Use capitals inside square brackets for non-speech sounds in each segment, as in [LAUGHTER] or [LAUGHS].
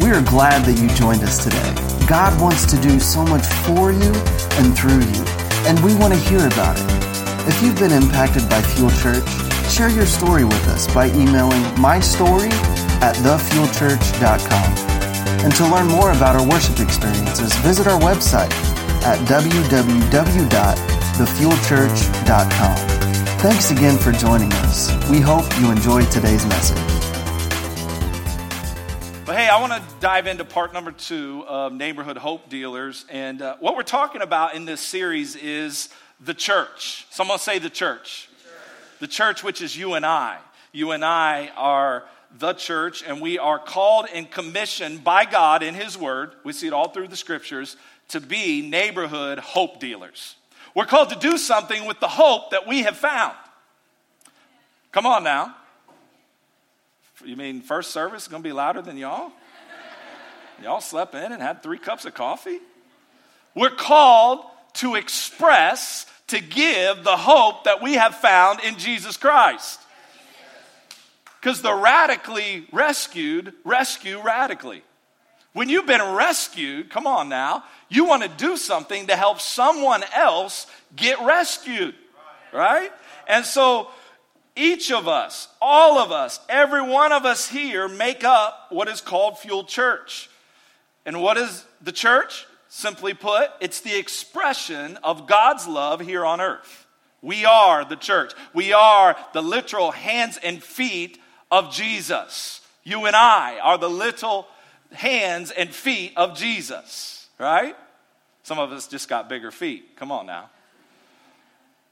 We are glad that you joined us today. God wants to do so much for you and through you, and we want to hear about it. If you've been impacted by Fuel Church, share your story with us by emailing my story at thefuelchurch.com. And to learn more about our worship experiences, visit our website at www.thefuelchurch.com. Thanks again for joining us. We hope you enjoyed today's message. I want to dive into part number two of Neighborhood Hope Dealers. And uh, what we're talking about in this series is the church. Someone say the church. the church. The church, which is you and I. You and I are the church, and we are called and commissioned by God in His Word. We see it all through the scriptures to be neighborhood hope dealers. We're called to do something with the hope that we have found. Come on now. You mean first service is going to be louder than y'all? Y'all slept in and had three cups of coffee? We're called to express, to give the hope that we have found in Jesus Christ. Because the radically rescued rescue radically. When you've been rescued, come on now, you want to do something to help someone else get rescued, right? And so each of us, all of us, every one of us here make up what is called Fuel Church. And what is the church? Simply put, it's the expression of God's love here on earth. We are the church. We are the literal hands and feet of Jesus. You and I are the little hands and feet of Jesus, right? Some of us just got bigger feet. Come on now.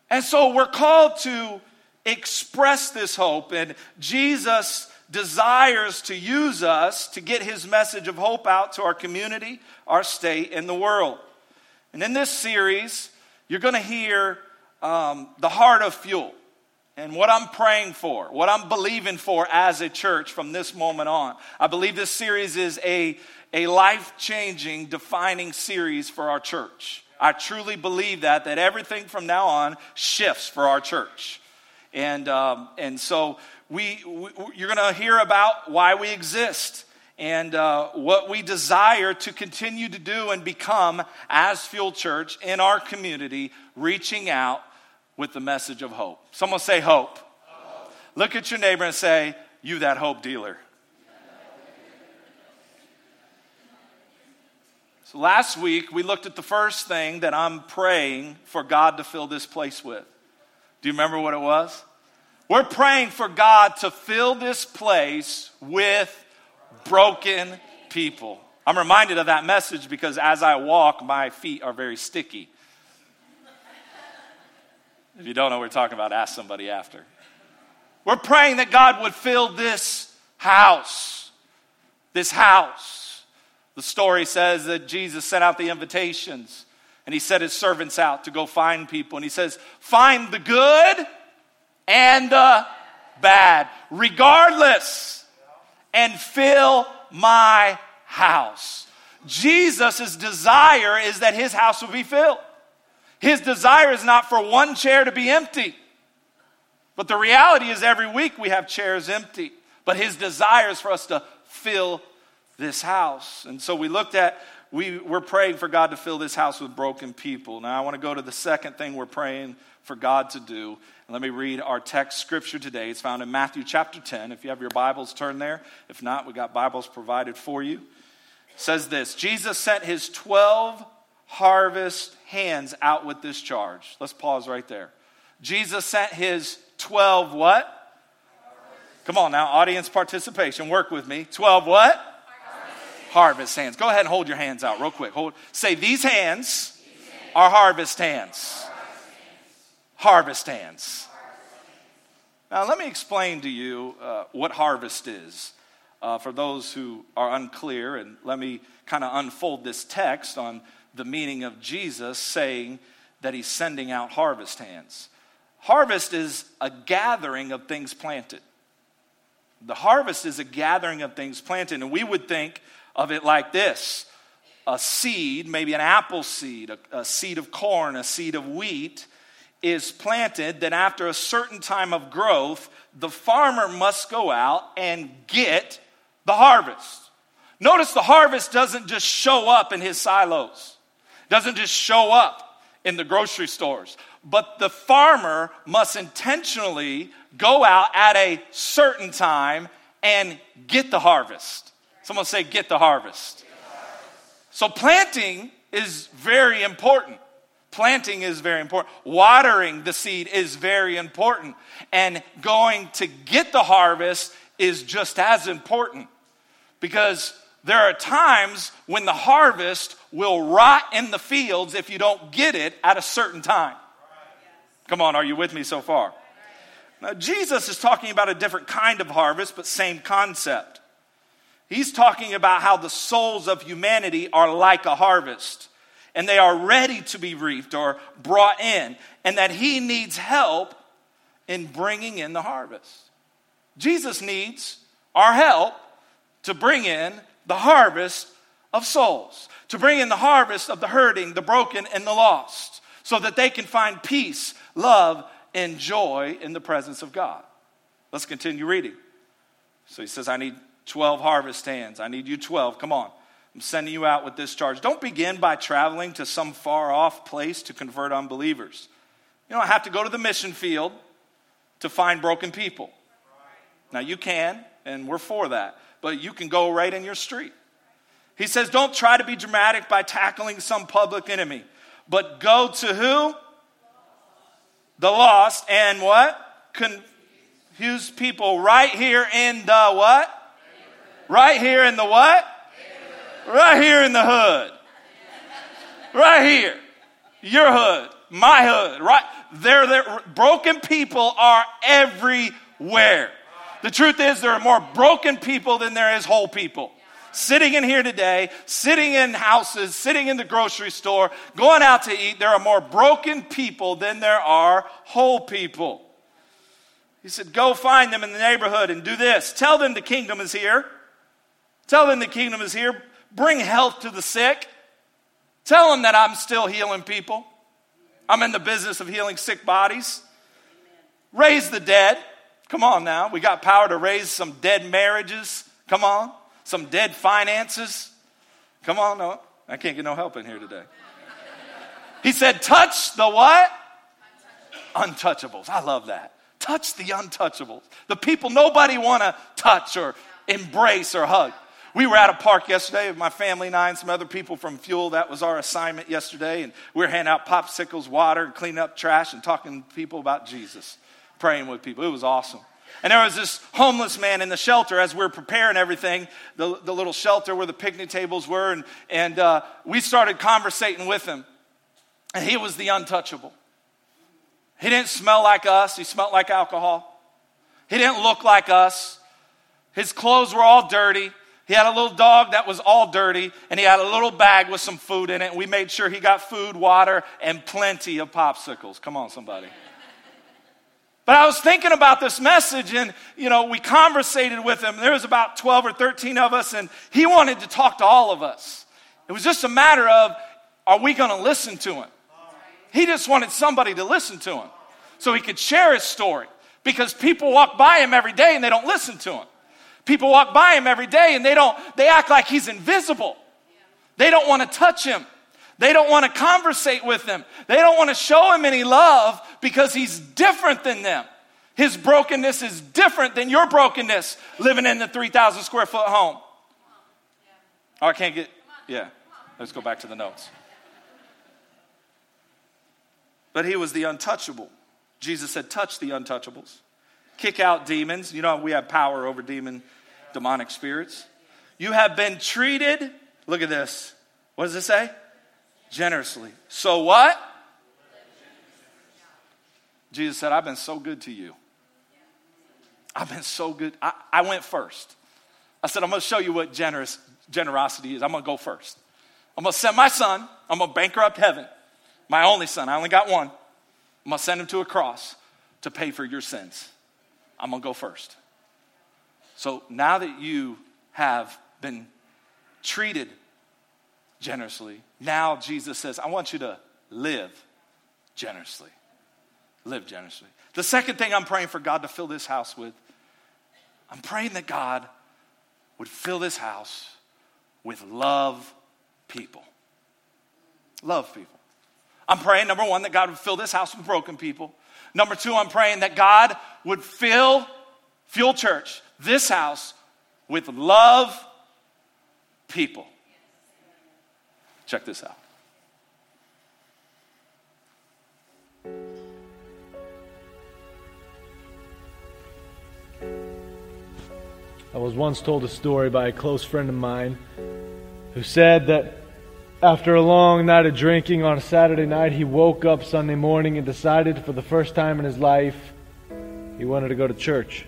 And so we're called to express this hope. And Jesus desires to use us to get his message of hope out to our community, our state, and the world. And in this series, you're going to hear um, the heart of fuel and what I'm praying for, what I'm believing for as a church from this moment on. I believe this series is a, a life changing, defining series for our church. I truly believe that, that everything from now on shifts for our church. And, um, and so we, we you're going to hear about why we exist and uh, what we desire to continue to do and become as Fuel Church in our community, reaching out with the message of hope. Someone say hope. hope. Look at your neighbor and say, You that hope dealer. So last week, we looked at the first thing that I'm praying for God to fill this place with. Do you remember what it was? We're praying for God to fill this place with broken people. I'm reminded of that message because as I walk, my feet are very sticky. If you don't know what we're talking about, ask somebody after. We're praying that God would fill this house. This house. The story says that Jesus sent out the invitations and he sent his servants out to go find people. And he says, Find the good and the bad, regardless, and fill my house. Jesus' desire is that his house will be filled. His desire is not for one chair to be empty. But the reality is, every week we have chairs empty. But his desire is for us to fill this house. And so we looked at, we, we're praying for God to fill this house with broken people. Now I want to go to the second thing we're praying for God to do. And let me read our text scripture today. It's found in Matthew chapter 10. If you have your Bibles, turn there. If not, we got Bibles provided for you. It says this Jesus sent his 12 harvest hands out with this charge. Let's pause right there. Jesus sent his 12 what? Come on now, audience participation. Work with me. 12 what? Harvest, harvest hands. Go ahead and hold your hands out real quick. Hold. Say, these hands, these hands are harvest hands. Harvest hands. Now, let me explain to you uh, what harvest is uh, for those who are unclear, and let me kind of unfold this text on the meaning of Jesus saying that he's sending out harvest hands. Harvest is a gathering of things planted. The harvest is a gathering of things planted, and we would think of it like this a seed, maybe an apple seed, a, a seed of corn, a seed of wheat, is planted. Then, after a certain time of growth, the farmer must go out and get the harvest. Notice the harvest doesn't just show up in his silos, doesn't just show up in the grocery stores, but the farmer must intentionally go out at a certain time and get the harvest. Someone say, get the harvest. So planting is very important. Planting is very important. Watering the seed is very important. And going to get the harvest is just as important because there are times when the harvest will rot in the fields if you don't get it at a certain time. Come on, are you with me so far? Now, Jesus is talking about a different kind of harvest, but same concept. He's talking about how the souls of humanity are like a harvest and they are ready to be reaped or brought in, and that he needs help in bringing in the harvest. Jesus needs our help to bring in the harvest of souls, to bring in the harvest of the hurting, the broken, and the lost, so that they can find peace, love, and joy in the presence of God. Let's continue reading. So he says, I need 12 harvest hands. I need you 12. Come on. I'm sending you out with this charge. Don't begin by traveling to some far off place to convert unbelievers. You don't have to go to the mission field to find broken people. Now, you can, and we're for that, but you can go right in your street. He says, don't try to be dramatic by tackling some public enemy, but go to who? The lost and what? Confused people right here in the what? Right here in the what? Right here in the hood. Right here. Your hood, my hood, right? There, broken people are everywhere. The truth is, there are more broken people than there is whole people. Sitting in here today, sitting in houses, sitting in the grocery store, going out to eat, there are more broken people than there are whole people. He said, Go find them in the neighborhood and do this. Tell them the kingdom is here. Tell them the kingdom is here. Bring health to the sick. Tell them that I'm still healing people. I'm in the business of healing sick bodies. Raise the dead. Come on now. We got power to raise some dead marriages. Come on. Some dead finances. Come on. No, I can't get no help in here today. He said, touch the what? Untouchables. I love that. Touch the untouchables. The people nobody want to touch or embrace or hug. We were at a park yesterday with my family and I and some other people from Fuel. That was our assignment yesterday. And we were handing out popsicles, water, and cleaning up trash and talking to people about Jesus, praying with people. It was awesome. And there was this homeless man in the shelter as we were preparing everything, the, the little shelter where the picnic tables were. And, and uh, we started conversating with him. And he was the untouchable. He didn't smell like us, he smelled like alcohol. He didn't look like us. His clothes were all dirty. He had a little dog that was all dirty, and he had a little bag with some food in it. We made sure he got food, water, and plenty of popsicles. Come on, somebody. But I was thinking about this message, and you know, we conversated with him. There was about 12 or 13 of us, and he wanted to talk to all of us. It was just a matter of are we going to listen to him? He just wanted somebody to listen to him so he could share his story because people walk by him every day and they don't listen to him. People walk by him every day and they don't, they act like he's invisible. They don't want to touch him. They don't want to conversate with him. They don't want to show him any love because he's different than them. His brokenness is different than your brokenness living in the 3,000 square foot home. Oh, I can't get, yeah. Let's go back to the notes. But he was the untouchable. Jesus said, touch the untouchables kick out demons. You know, we have power over demon, demonic spirits. You have been treated, look at this. What does it say? Generously. So what? Jesus said, I've been so good to you. I've been so good. I, I went first. I said, I'm going to show you what generous, generosity is. I'm going to go first. I'm going to send my son. I'm going to bankrupt heaven. My only son. I only got one. I'm going to send him to a cross to pay for your sins. I'm going to go first. So now that you have been treated generously, now Jesus says, I want you to live generously. Live generously. The second thing I'm praying for God to fill this house with, I'm praying that God would fill this house with love people. Love people. I'm praying, number one, that God would fill this house with broken people. Number two, I'm praying that God would fill Fuel Church, this house, with love people. Check this out. I was once told a story by a close friend of mine who said that after a long night of drinking on a Saturday night, he woke up Sunday morning and decided for the first time in his life he wanted to go to church.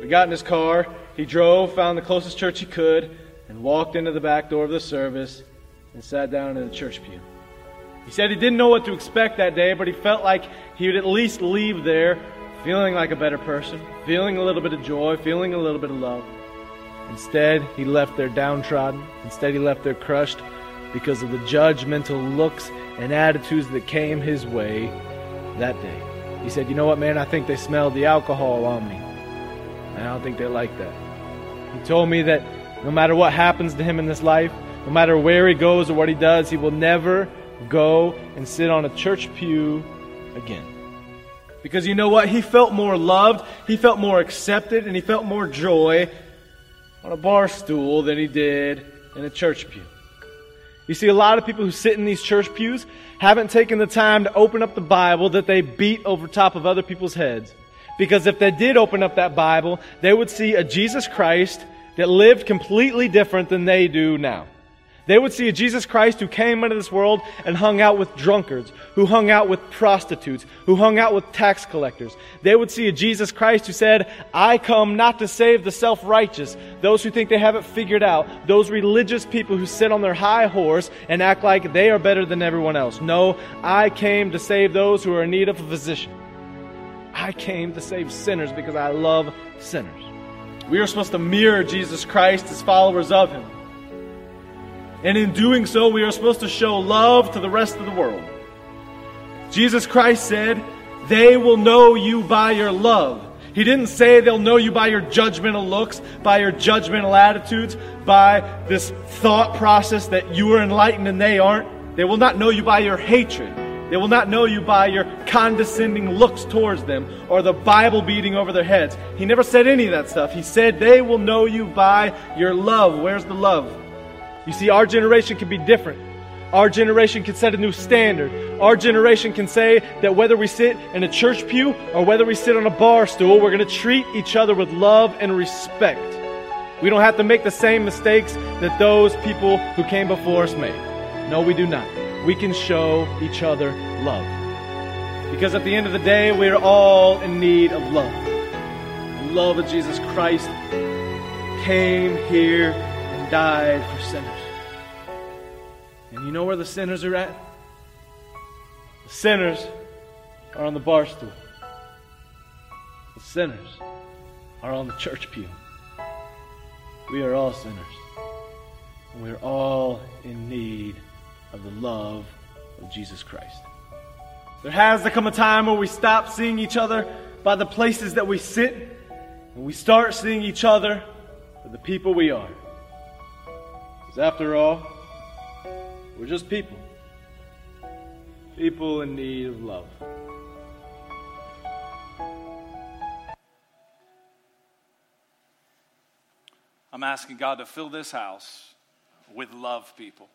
So he got in his car, he drove, found the closest church he could, and walked into the back door of the service and sat down in the church pew. He said he didn't know what to expect that day, but he felt like he would at least leave there feeling like a better person, feeling a little bit of joy, feeling a little bit of love. Instead, he left there downtrodden. Instead, he left there crushed because of the judgmental looks and attitudes that came his way that day. He said, You know what, man? I think they smelled the alcohol on me. And I don't think they like that. He told me that no matter what happens to him in this life, no matter where he goes or what he does, he will never go and sit on a church pew again. Because you know what? He felt more loved, he felt more accepted, and he felt more joy on a bar stool than he did in a church pew. You see, a lot of people who sit in these church pews haven't taken the time to open up the Bible that they beat over top of other people's heads. Because if they did open up that Bible, they would see a Jesus Christ that lived completely different than they do now. They would see a Jesus Christ who came into this world and hung out with drunkards, who hung out with prostitutes, who hung out with tax collectors. They would see a Jesus Christ who said, I come not to save the self righteous, those who think they have it figured out, those religious people who sit on their high horse and act like they are better than everyone else. No, I came to save those who are in need of a physician. I came to save sinners because I love sinners. We are supposed to mirror Jesus Christ as followers of Him. And in doing so, we are supposed to show love to the rest of the world. Jesus Christ said, They will know you by your love. He didn't say they'll know you by your judgmental looks, by your judgmental attitudes, by this thought process that you are enlightened and they aren't. They will not know you by your hatred. They will not know you by your condescending looks towards them or the Bible beating over their heads. He never said any of that stuff. He said they will know you by your love. Where's the love? You see, our generation can be different. Our generation can set a new standard. Our generation can say that whether we sit in a church pew or whether we sit on a bar stool, we're going to treat each other with love and respect. We don't have to make the same mistakes that those people who came before us made. No, we do not. We can show each other love. Because at the end of the day, we are all in need of love. The love of Jesus Christ came here and died for sinners. And you know where the sinners are at? The sinners are on the bar stool. The sinners are on the church pew. We are all sinners. And we're all in need of the love of Jesus Christ. There has to come a time where we stop seeing each other by the places that we sit and we start seeing each other for the people we are. Because after all, we're just people. People in need of love. I'm asking God to fill this house with love people.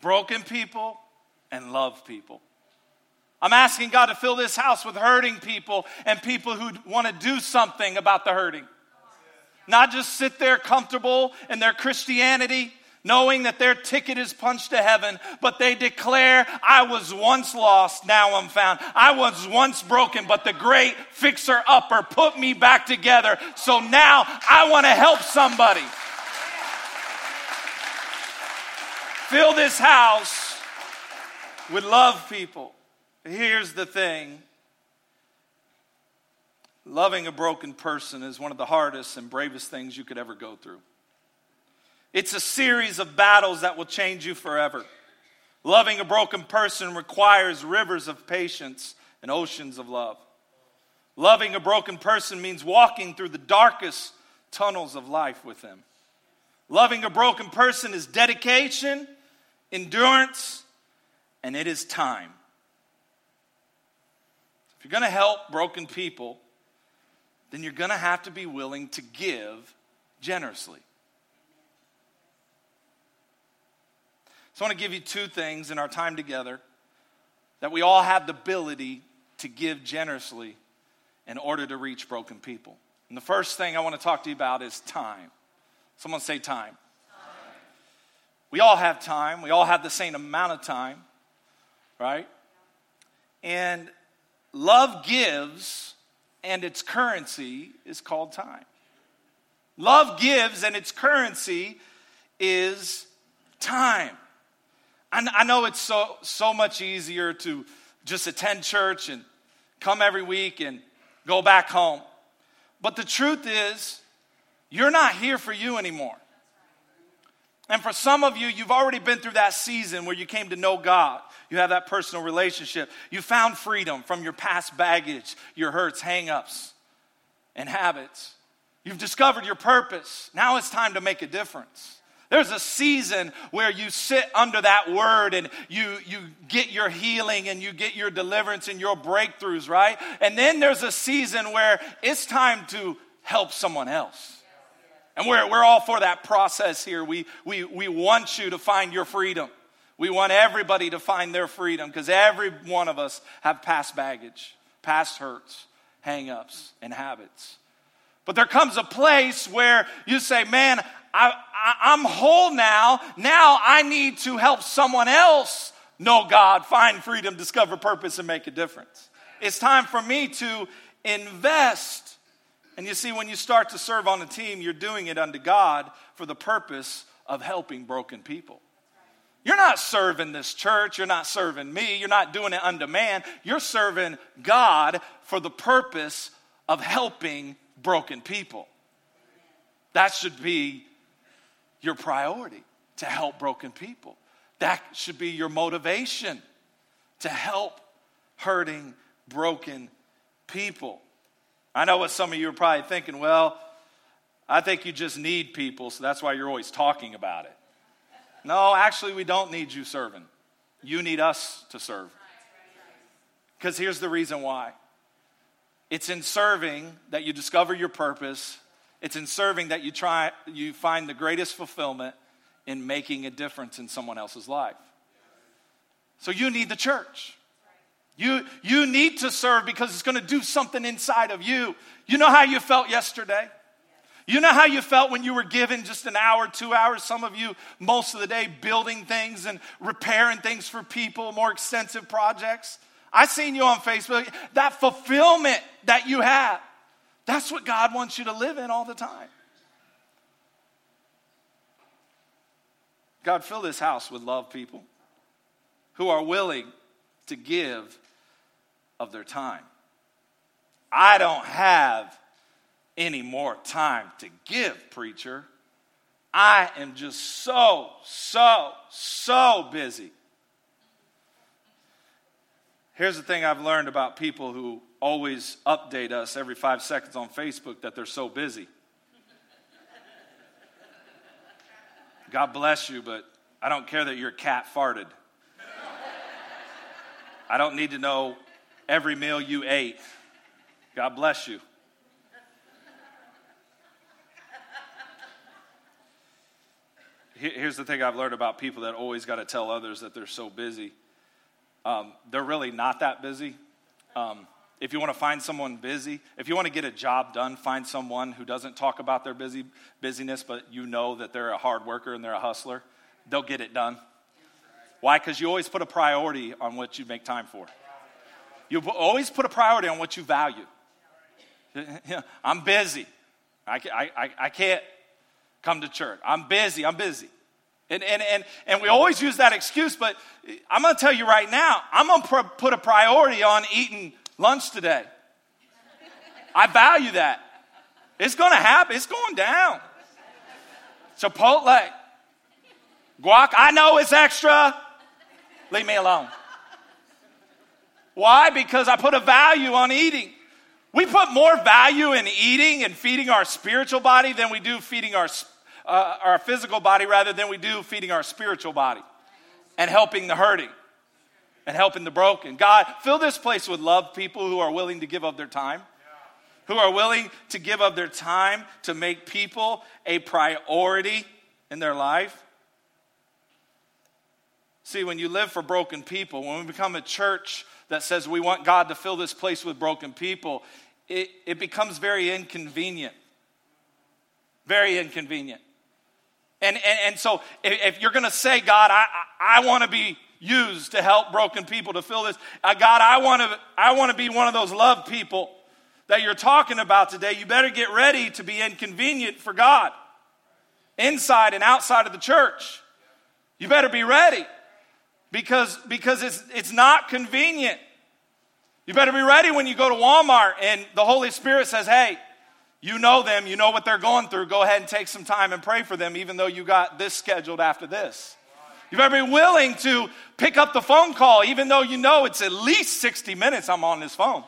Broken people and love people. I'm asking God to fill this house with hurting people and people who want to do something about the hurting. Not just sit there comfortable in their Christianity, knowing that their ticket is punched to heaven, but they declare, I was once lost, now I'm found. I was once broken, but the great fixer upper put me back together. So now I want to help somebody. Fill this house with love people. Here's the thing loving a broken person is one of the hardest and bravest things you could ever go through. It's a series of battles that will change you forever. Loving a broken person requires rivers of patience and oceans of love. Loving a broken person means walking through the darkest tunnels of life with them. Loving a broken person is dedication, endurance, and it is time. If you're going to help broken people, then you're going to have to be willing to give generously. So I want to give you two things in our time together that we all have the ability to give generously in order to reach broken people. And the first thing I want to talk to you about is time. Someone say time. We all have time. We all have the same amount of time, right? And love gives, and its currency is called time. Love gives, and its currency is time. I know it's so, so much easier to just attend church and come every week and go back home. But the truth is, you're not here for you anymore. And for some of you, you've already been through that season where you came to know God. You have that personal relationship. You found freedom from your past baggage, your hurts, hangups, and habits. You've discovered your purpose. Now it's time to make a difference. There's a season where you sit under that word and you, you get your healing and you get your deliverance and your breakthroughs, right? And then there's a season where it's time to help someone else. And we're, we're all for that process here. We, we, we want you to find your freedom. We want everybody to find their freedom because every one of us have past baggage, past hurts, hang-ups, and habits. But there comes a place where you say, man, I, I, am whole now. Now I need to help someone else know God, find freedom, discover purpose, and make a difference. It's time for me to invest. And you see, when you start to serve on a team, you're doing it unto God for the purpose of helping broken people. You're not serving this church. You're not serving me. You're not doing it unto man. You're serving God for the purpose of helping broken people. That should be your priority to help broken people. That should be your motivation to help hurting, broken people. I know what some of you are probably thinking, well, I think you just need people, so that's why you're always talking about it. No, actually, we don't need you serving. You need us to serve. Because here's the reason why it's in serving that you discover your purpose it's in serving that you try you find the greatest fulfillment in making a difference in someone else's life. So you need the church. You, you need to serve because it's going to do something inside of you. You know how you felt yesterday? You know how you felt when you were given just an hour, two hours, some of you most of the day building things and repairing things for people, more extensive projects? I seen you on Facebook. That fulfillment that you have. That's what God wants you to live in all the time. God, fill this house with love people who are willing to give of their time. I don't have any more time to give, preacher. I am just so, so, so busy. Here's the thing I've learned about people who always update us every five seconds on Facebook that they're so busy. God bless you, but I don't care that your cat farted. I don't need to know every meal you ate. God bless you. Here's the thing I've learned about people that always got to tell others that they're so busy. Um, they're really not that busy. Um, if you want to find someone busy, if you want to get a job done, find someone who doesn't talk about their busy busyness, but you know that they're a hard worker and they're a hustler. They'll get it done. Why? Because you always put a priority on what you make time for. You always put a priority on what you value. [LAUGHS] I'm busy. I, I, I can't come to church. I'm busy. I'm busy. And, and, and, and we always use that excuse, but I'm going to tell you right now, I'm going to put a priority on eating lunch today. I value that. It's going to happen, it's going down. Chipotle, guac, I know it's extra. Leave me alone. Why? Because I put a value on eating. We put more value in eating and feeding our spiritual body than we do feeding our, uh, our physical body rather than we do feeding our spiritual body and helping the hurting and helping the broken. God, fill this place with love people who are willing to give up their time, who are willing to give up their time to make people a priority in their life. See, when you live for broken people, when we become a church that says we want God to fill this place with broken people, it, it becomes very inconvenient. Very inconvenient. And, and, and so if, if you're going to say, God, I, I, I want to be used to help broken people to fill this, uh, God, I want to I want to be one of those love people that you're talking about today. You better get ready to be inconvenient for God inside and outside of the church. You better be ready because, because it's, it's not convenient. You better be ready when you go to Walmart and the Holy Spirit says, hey, you know them, you know what they're going through. Go ahead and take some time and pray for them, even though you got this scheduled after this. You better be willing to pick up the phone call, even though you know it's at least 60 minutes I'm on this phone.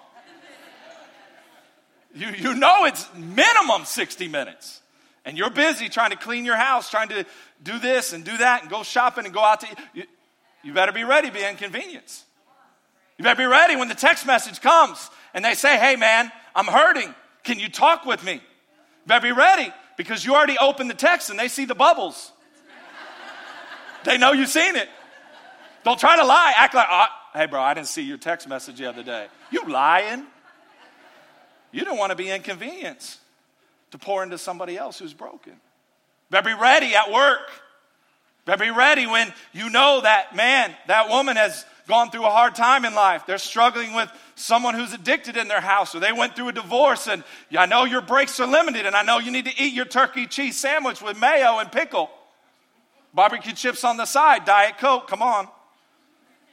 You, you know it's minimum 60 minutes. And you're busy trying to clean your house, trying to do this and do that and go shopping and go out to you, you better be ready to be inconvenienced. You better be ready when the text message comes and they say, hey man, I'm hurting. Can you talk with me? You better be ready because you already opened the text and they see the bubbles. they know you've seen it. Don't try to lie. Act like, oh, hey, bro, I didn't see your text message the other day. You lying. You don't want to be inconvenienced to pour into somebody else who's broken. Better be ready at work. Better be ready when you know that man, that woman has gone through a hard time in life. They're struggling with someone who's addicted in their house, or they went through a divorce, and I know your breaks are limited, and I know you need to eat your turkey cheese sandwich with mayo and pickle. Barbecue chips on the side, Diet Coke, come on.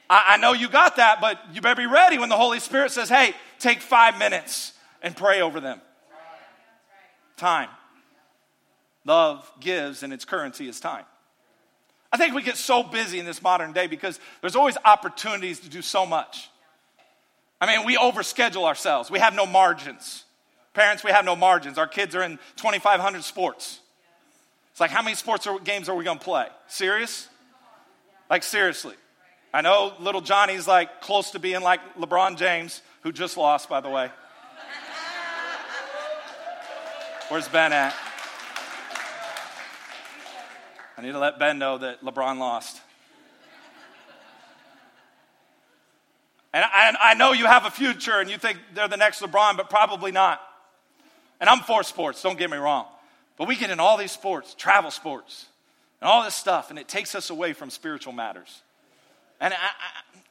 I, I know you got that, but you better be ready when the Holy Spirit says, hey, take five minutes and pray over them. Time. Love gives, and its currency is time. I think we get so busy in this modern day because there's always opportunities to do so much. I mean, we overschedule ourselves. We have no margins. Parents, we have no margins. Our kids are in 2,500 sports. It's like, how many sports or games are we going to play? Serious? Like, seriously. I know little Johnny's like close to being like LeBron James, who just lost, by the way. Where's Ben at? I need to let Ben know that LeBron lost. And I, I, know you have a future and you think they're the next LeBron, but probably not. And I'm for sports, don't get me wrong. But we get in all these sports, travel sports, and all this stuff, and it takes us away from spiritual matters. And, I,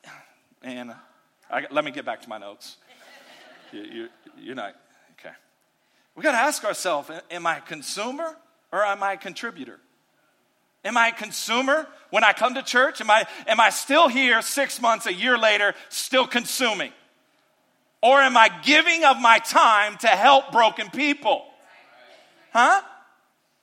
I, and let me get back to my notes. You, you, you're not, okay. We got to ask ourselves am I a consumer or am I a contributor? Am I a consumer when I come to church? Am I, am I still here six months, a year later, still consuming? Or am I giving of my time to help broken people? Huh?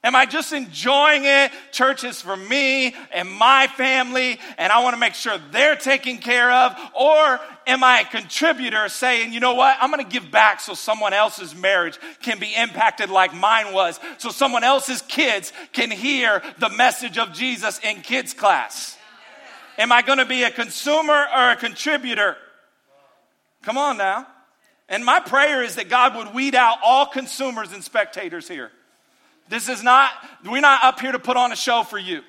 Am I just enjoying it? Church is for me and my family, and I want to make sure they're taken care of. Or am I a contributor saying, you know what? I'm going to give back so someone else's marriage can be impacted like mine was, so someone else's kids can hear the message of Jesus in kids' class? Am I going to be a consumer or a contributor? Come on now. And my prayer is that God would weed out all consumers and spectators here. This is not, we're not up here to put on a show for you.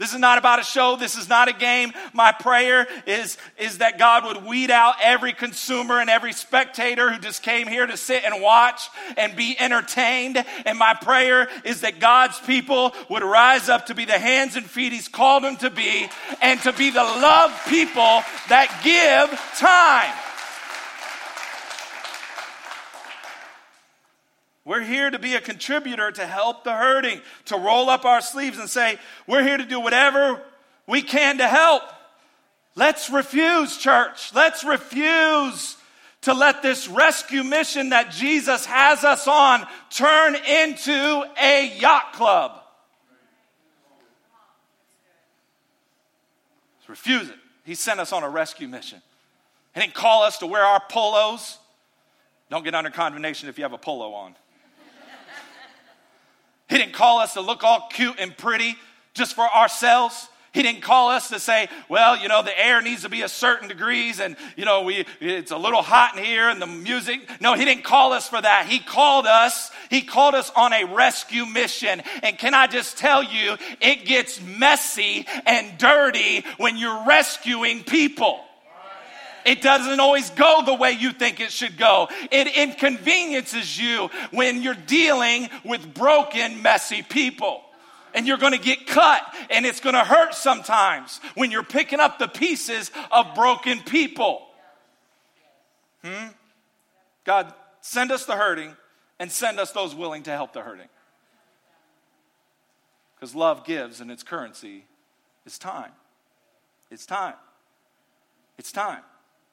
This is not about a show. This is not a game. My prayer is, is that God would weed out every consumer and every spectator who just came here to sit and watch and be entertained. And my prayer is that God's people would rise up to be the hands and feet He's called them to be and to be the love people that give time. We're here to be a contributor to help the hurting, to roll up our sleeves and say, we're here to do whatever we can to help. Let's refuse, church. Let's refuse to let this rescue mission that Jesus has us on turn into a yacht club. Let's refuse it. He sent us on a rescue mission. He didn't call us to wear our polos. Don't get under condemnation if you have a polo on. He didn't call us to look all cute and pretty just for ourselves. He didn't call us to say, well, you know, the air needs to be a certain degrees and, you know, we, it's a little hot in here and the music. No, he didn't call us for that. He called us, he called us on a rescue mission. And can I just tell you, it gets messy and dirty when you're rescuing people. It doesn't always go the way you think it should go. It inconveniences you when you're dealing with broken, messy people and you're to get cut and it's to hurt sometimes when you're picking up the pieces of broken people. Hmm? God, send us the hurting and send us those willing to help the hurting. Because love gives and its currency is time. It's time. It's time.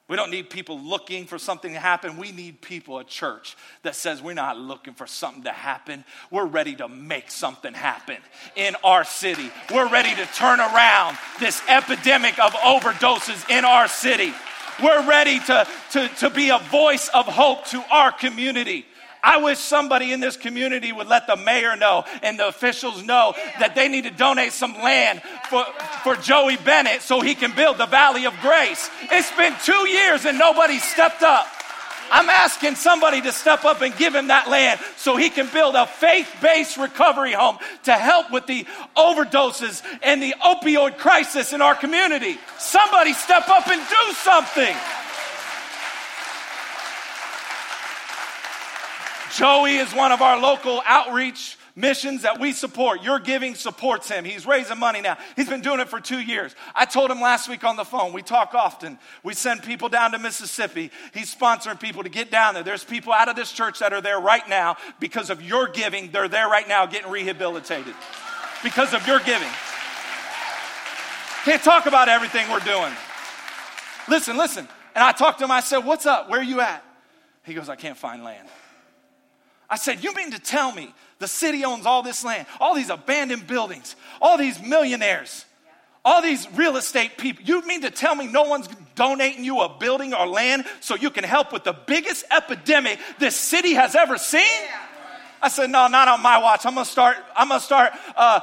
We don't need people looking for something to happen. We need people, at church that says we're not looking for something to happen. We're ready to make something happen in our city. We're ready to turn around this epidemic of overdoses in our city. We're ready to, to, to be a voice of hope to our community. I wish somebody in this community would let the mayor know and the officials know that they need to donate some land for, for Joey Bennett so he can build the Valley of Grace. It's been two years and nobody stepped up. I'm asking somebody to step up and give him that land so he can build a faith based recovery home to help with the overdoses and the opioid crisis in our community. Somebody step up and do something. Joey is one of our local outreach missions that we support. Your giving supports him. He's raising money now. He's been doing it for two years. I told him last week on the phone. We talk often. We send people down to Mississippi. He's sponsoring people to get down there. There's people out of this church that are there right now because of your giving. They're there right now getting rehabilitated because of your giving. Can't talk about everything we're doing. Listen, listen. And I talked to him. I said, What's up? Where are you at? He goes, I can't find land. I said, You mean to tell me the city owns all this land, all these abandoned buildings, all these millionaires, all these real estate people? You mean to tell me no one's donating you a building or land so you can help with the biggest epidemic this city has ever seen? I said, No, not on my watch. I'm gonna start, I'm gonna start uh,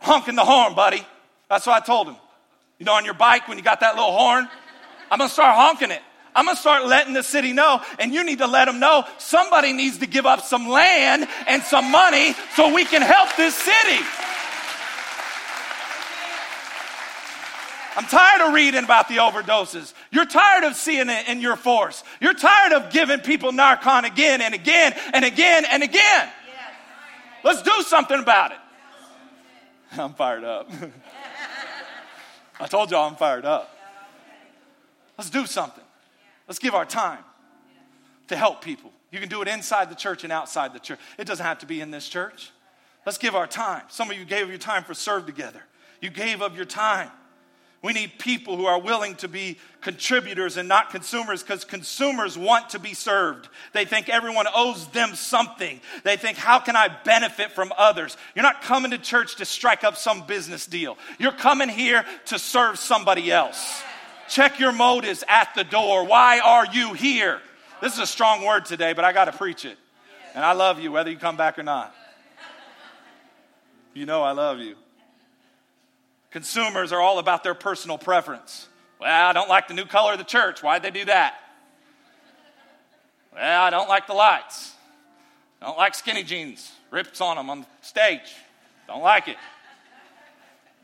honking the horn, buddy. That's what I told him. You know, on your bike when you got that little horn, I'm gonna start honking it. I'm gonna start letting the city know, and you need to let them know somebody needs to give up some land and some money so we can help this city. I'm tired of reading about the overdoses. You're tired of seeing it in your force. You're tired of giving people Narcan again and again and again and again. Let's do something about it. [LAUGHS] I'm fired up. [LAUGHS] I told y'all I'm fired up. Let's do something. Let's give our time to help people. You can do it inside the church and outside the church. It doesn't have to be in this church. Let's give our time. Some of you gave your time for Serve Together. You gave of your time. We need people who are willing to be contributors and not consumers because consumers want to be served. They think everyone owes them something. They think, how can I benefit from others? You're not coming to church to strike up some business deal, you're coming here to serve somebody else. Check your motives at the door. Why are you here? This is a strong word today, but I got to preach it. And I love you whether you come back or not. You know I love you. Consumers are all about their personal preference. Well, I don't like the new color of the church. Why'd they do that? Well, I don't like the lights. I don't like skinny jeans, rips on them on stage. Don't like it.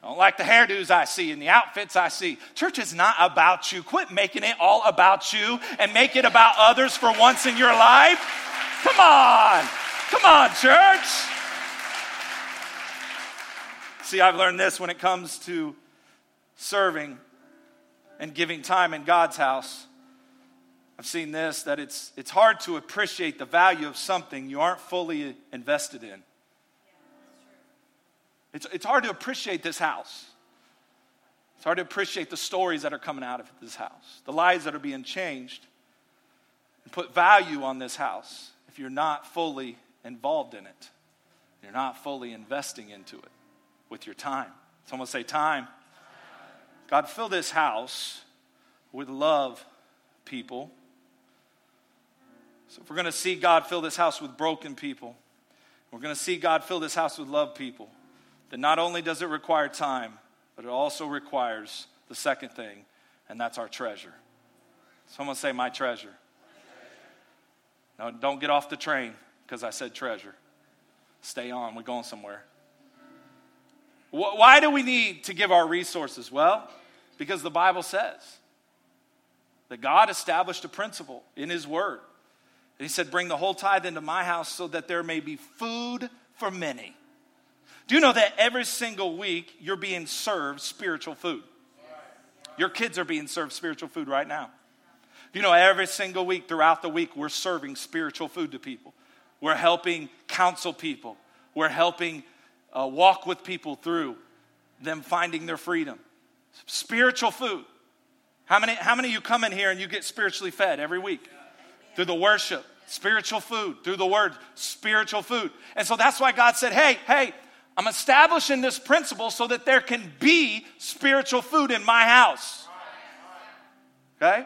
I don't like the hairdos I see and the outfits I see. Church is not about you. Quit making it all about you and make it about others for once in your life. Come on. Come on, church. See, I've learned this when it comes to serving and giving time in God's house. I've seen this that it's, it's hard to appreciate the value of something you aren't fully invested in. It's, it's hard to appreciate this house. It's hard to appreciate the stories that are coming out of this house, the lives that are being changed, and put value on this house if you're not fully involved in it. You're not fully investing into it with your time. Someone say, time. God, fill this house with love, people. So if we're going to see God fill this house with broken people, We're going to see God fill this house with love people. That not only does it require time, but it also requires the second thing, and that's our treasure. Someone say, My treasure. Now, don't get off the train because I said treasure. Stay on, we're going somewhere. Why do we need to give our resources? Well, because the Bible says that God established a principle in His Word. And He said, Bring the whole tithe into my house so that there may be food for many. Do you know that every single week you're being served spiritual food? Your kids are being served spiritual food right now. Do you know every single week throughout the week we're serving spiritual food to people? We're helping counsel people. We're helping uh, walk with people through them finding their freedom. Spiritual food. How many, how many of you come in here and you get spiritually fed every week? Through the worship, spiritual food, through the word, spiritual food. And so that's why God said, hey, hey, I'm establishing this principle so that there can be spiritual food in my house. Okay?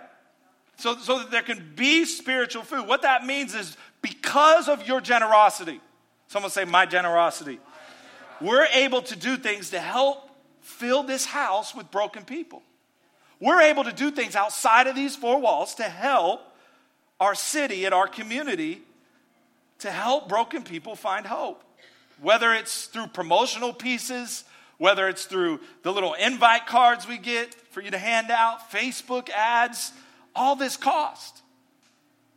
So, so that there can be spiritual food. What that means is because of your generosity, someone say, my generosity, we're able to do things to help fill this house with broken people. We're able to do things outside of these four walls to help our city and our community to help broken people find hope. Whether it's through promotional pieces, whether it's through the little invite cards we get for you to hand out, Facebook ads, all this cost.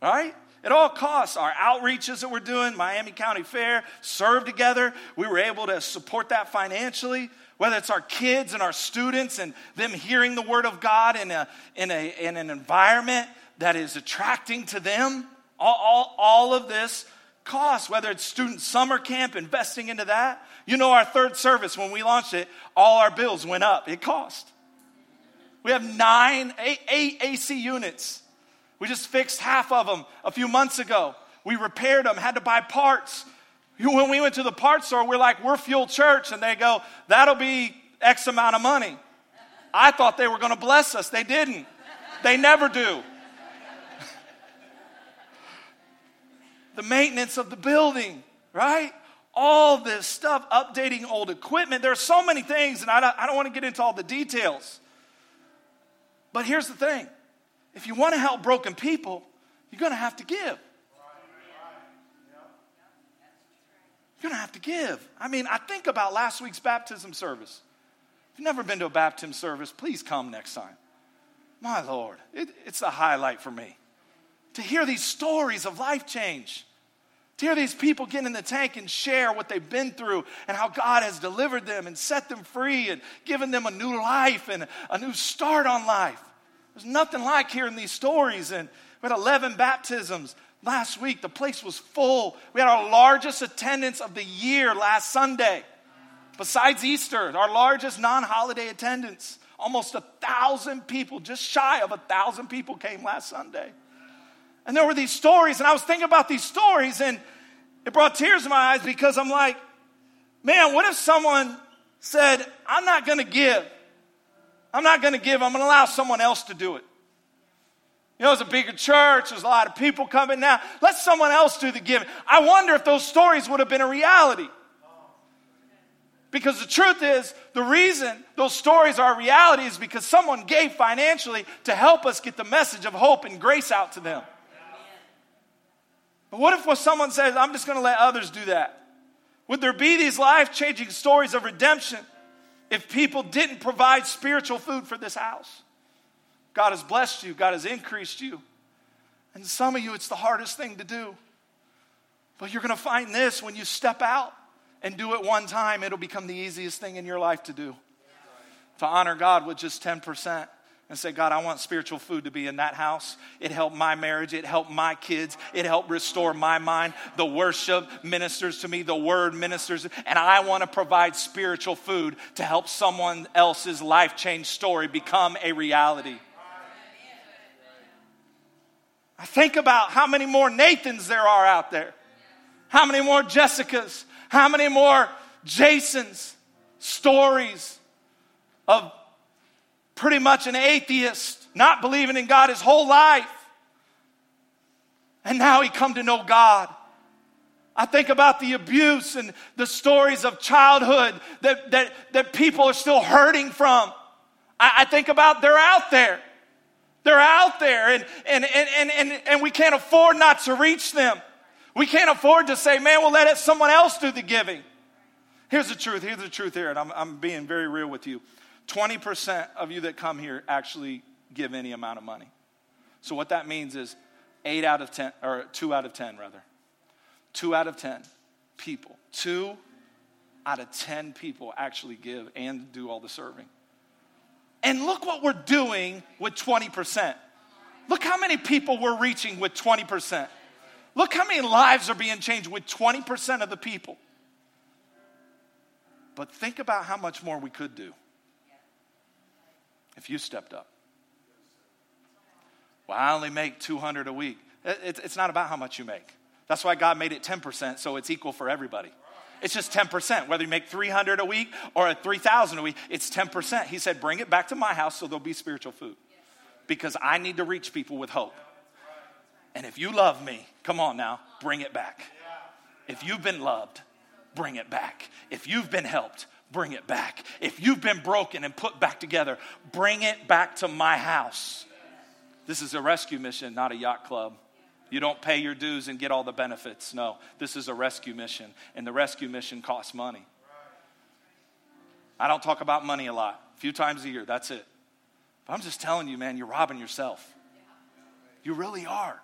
All right? It all costs. Our outreaches that we're doing, Miami County Fair, serve together. We were able to support that financially. Whether it's our kids and our students and them hearing the Word of God in, a, in, a, in an environment that is attracting to them, all, all, all of this costs. Whether it's student summer camp, investing into that. You know, our third service, when we launched it, all our bills went up. It cost. We have nine, eight, eight AC units. We just fixed half of them a few months ago. We repaired them, had to buy parts. When we went to the parts store, we're like, we're Fuel Church. And they go, that'll be X amount of money. I thought they were going to bless us. They didn't. They never do. The maintenance of the building, right? All this stuff, updating old equipment. There are so many things, and I don't, I don't want to get into all the details. But here's the thing if you want to help broken people, you're going to have to give. You're going to have to give. I mean, I think about last week's baptism service. If you've never been to a baptism service, please come next time. My Lord, it, it's a highlight for me to hear these stories of life change. To hear these people get in the tank and share what they've been through and how God has delivered them and set them free and given them a new life and a new start on life. There's nothing like hearing these stories. And we had 11 baptisms last week. The place was full. We had our largest attendance of the year last Sunday. Besides Easter, our largest non holiday attendance. Almost a thousand people, just shy of a thousand people came last Sunday. And there were these stories, and I was thinking about these stories, and it brought tears to my eyes because I'm like, man, what if someone said, I'm not going to give? I'm not going to give, I'm going to allow someone else to do it. You know, it's a bigger church, there's a lot of people coming now. Let someone else do the giving. I wonder if those stories would have been a reality. Because the truth is, the reason those stories are a reality is because someone gave financially to help us get the message of hope and grace out to them. But what if what someone says, I'm just going to let others do that? Would there be these life changing stories of redemption if people didn't provide spiritual food for this house? God has blessed you, God has increased you. And some of you, it's the hardest thing to do. But you're going to find this when you step out and do it one time, it'll become the easiest thing in your life to do. To honor God with just 10% and say, God, I want spiritual food to be in that house. It helped my marriage. It helped my kids. It helped restore my mind. The worship ministers to me. The word ministers. And I want to provide spiritual food to help someone else's life change story become a reality. I think about how many more Nathans there are out there. How many more Jessicas. How many more Jasons. Stories of pretty much an atheist, not believing in God his whole life. And now he come to know God. I think about the abuse and the stories of childhood that, that, that people are still hurting from. I, I think about they're out there. They're out there, and, and, and, and, and, and we can't afford not to reach them. We can't afford to say, man, we'll let someone else do the giving. Here's the truth. Here's the truth here, and I'm, I'm being very real with you. 20% of you that come here actually give any amount of money. So what that means is 8 out of 10, or 2 out of 10, rather. 2 out of 10 people. 2 out of 10 people actually give and do all the serving. And look what we're doing with 20%. Look how many people we're reaching with 20%. Look how many lives are being changed with 20% of the people. But think about how much more we could do if you stepped up. Well, I only make 200 a week. It's not about how much you make. That's why God made it 10% so it's equal for everybody. It's just 10%. Whether you make 300 a week or 3,000 a week, it's 10%. He said, bring it back to my house so there'll be spiritual food. Because I need to reach people with hope. And if you love me, come on now, bring it back. If you've been loved, bring it back. If you've been helped, bring it back. If you've been broken and put back together, bring it back to my house. This is a rescue mission, not a yacht club. You don't pay your dues and get all the benefits. No, this is a rescue mission, and the rescue mission costs money. I don't talk about money a lot, a few times a year, that's it. But I'm just telling you, man, you're robbing yourself. You really are.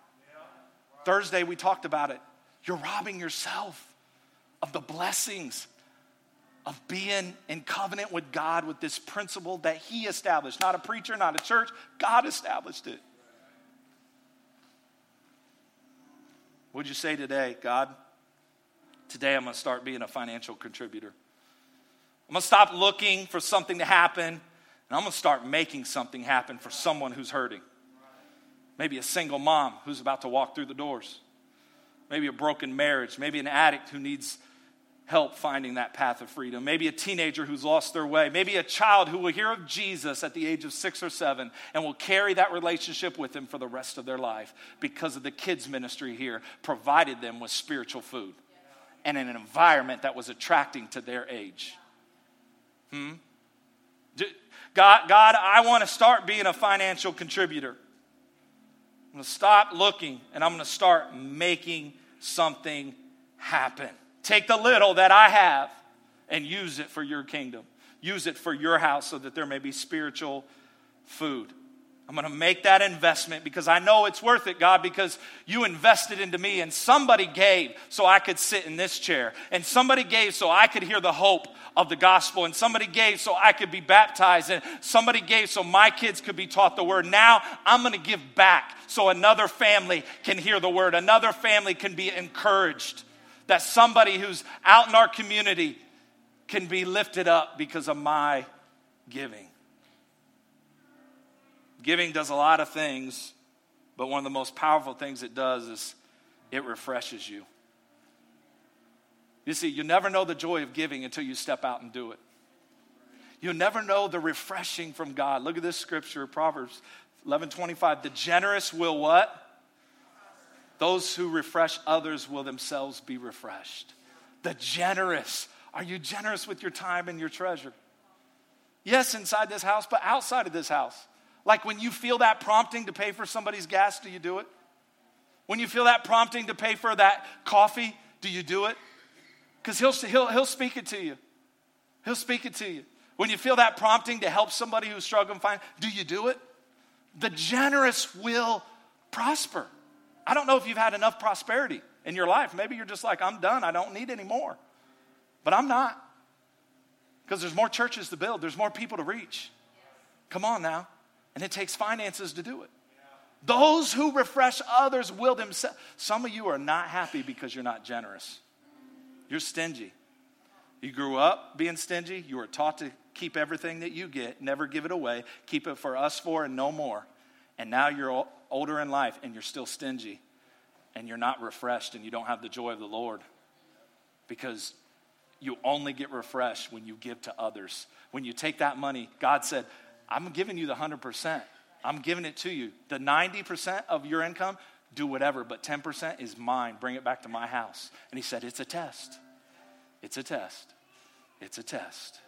Thursday, we talked about it. You're robbing yourself of the blessings of being in covenant with God with this principle that He established. Not a preacher, not a church, God established it. Would you say today, God, today I'm going to start being a financial contributor? I'm going to stop looking for something to happen, and I'm going to start making something happen for someone who's hurting. Maybe a single mom who's about to walk through the doors. Maybe a broken marriage. Maybe an addict who needs help finding that path of freedom. Maybe a teenager who's lost their way. Maybe a child who will hear of Jesus at the age of six or seven and will carry that relationship with them for the rest of their life because of the kids' ministry here provided them with spiritual food and an environment that was attracting to their age. Hmm? God, God, I want to start being a financial contributor. I'm going to stop looking and I'm going to start making something happen. Take the little that I have and use it for your kingdom. Use it for your house so that there may be spiritual food. I'm going to make that investment because I know it's worth it, God, because you invested into me and somebody gave so I could sit in this chair. And somebody gave so I could hear the hope of the gospel. And somebody gave so I could be baptized. And somebody gave so my kids could be taught the word. Now I'm going to give back so another family can hear the word, another family can be encouraged. That somebody who's out in our community can be lifted up because of my giving. Giving does a lot of things, but one of the most powerful things it does is it refreshes you. You see, you never know the joy of giving until you step out and do it. You'll never know the refreshing from God. Look at this scripture, Proverbs 11 25. The generous will what? Those who refresh others will themselves be refreshed. The generous. Are you generous with your time and your treasure? Yes, inside this house, but outside of this house. Like when you feel that prompting to pay for somebody's gas, do you do it? When you feel that prompting to pay for that coffee, do you do it? Because he'll, he'll, he'll speak it to you. He'll speak it to you. When you feel that prompting to help somebody who's struggling, find, do you do it? The generous will prosper. I don't know if you've had enough prosperity in your life. Maybe you're just like, I'm done. I don't need any more. But I'm not. Because there's more churches to build, there's more people to reach. Come on now. And it takes finances to do it. Those who refresh others will themselves. Some of you are not happy because you're not generous. You're stingy. You grew up being stingy. You were taught to keep everything that you get, never give it away, keep it for us four and no more. And now you're older in life and you're still stingy and you're not refreshed and you don't have the joy of the Lord because you only get refreshed when you give to others. When you take that money, God said, I'm giving you the 100%. I'm giving it to you. The 90% of your income, do whatever, but 10% is mine. Bring it back to my house. And he said, It's a test. It's a test. It's a test.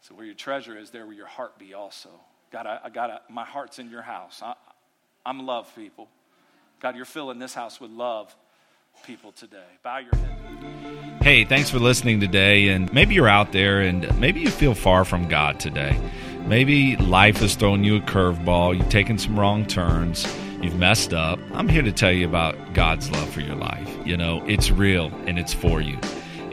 So where your treasure is, there will your heart be also. God, I, I got my heart's in your house. I, I'm love people. God, you're filling this house with love people today. Bow your head. Hey, thanks for listening today. And maybe you're out there and maybe you feel far from God today. Maybe life has thrown you a curveball, you've taken some wrong turns, you've messed up. I'm here to tell you about God's love for your life. You know, it's real and it's for you.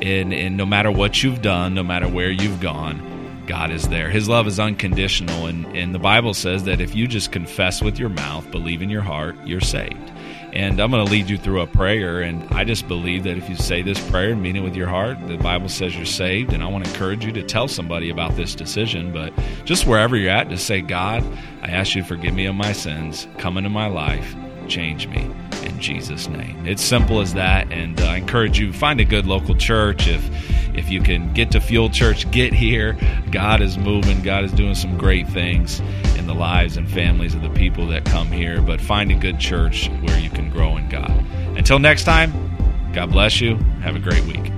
And, and no matter what you've done, no matter where you've gone, God is there. His love is unconditional. And, and the Bible says that if you just confess with your mouth, believe in your heart, you're saved. And I'm going to lead you through a prayer. And I just believe that if you say this prayer and mean it with your heart, the Bible says you're saved. And I want to encourage you to tell somebody about this decision. But just wherever you're at, just say, God, I ask you to forgive me of my sins. Come into my life. Change me in Jesus' name. It's simple as that. And uh, I encourage you, find a good local church. If if you can get to Fuel Church, get here. God is moving. God is doing some great things in the lives and families of the people that come here. But find a good church where you can grow in God. Until next time, God bless you. Have a great week.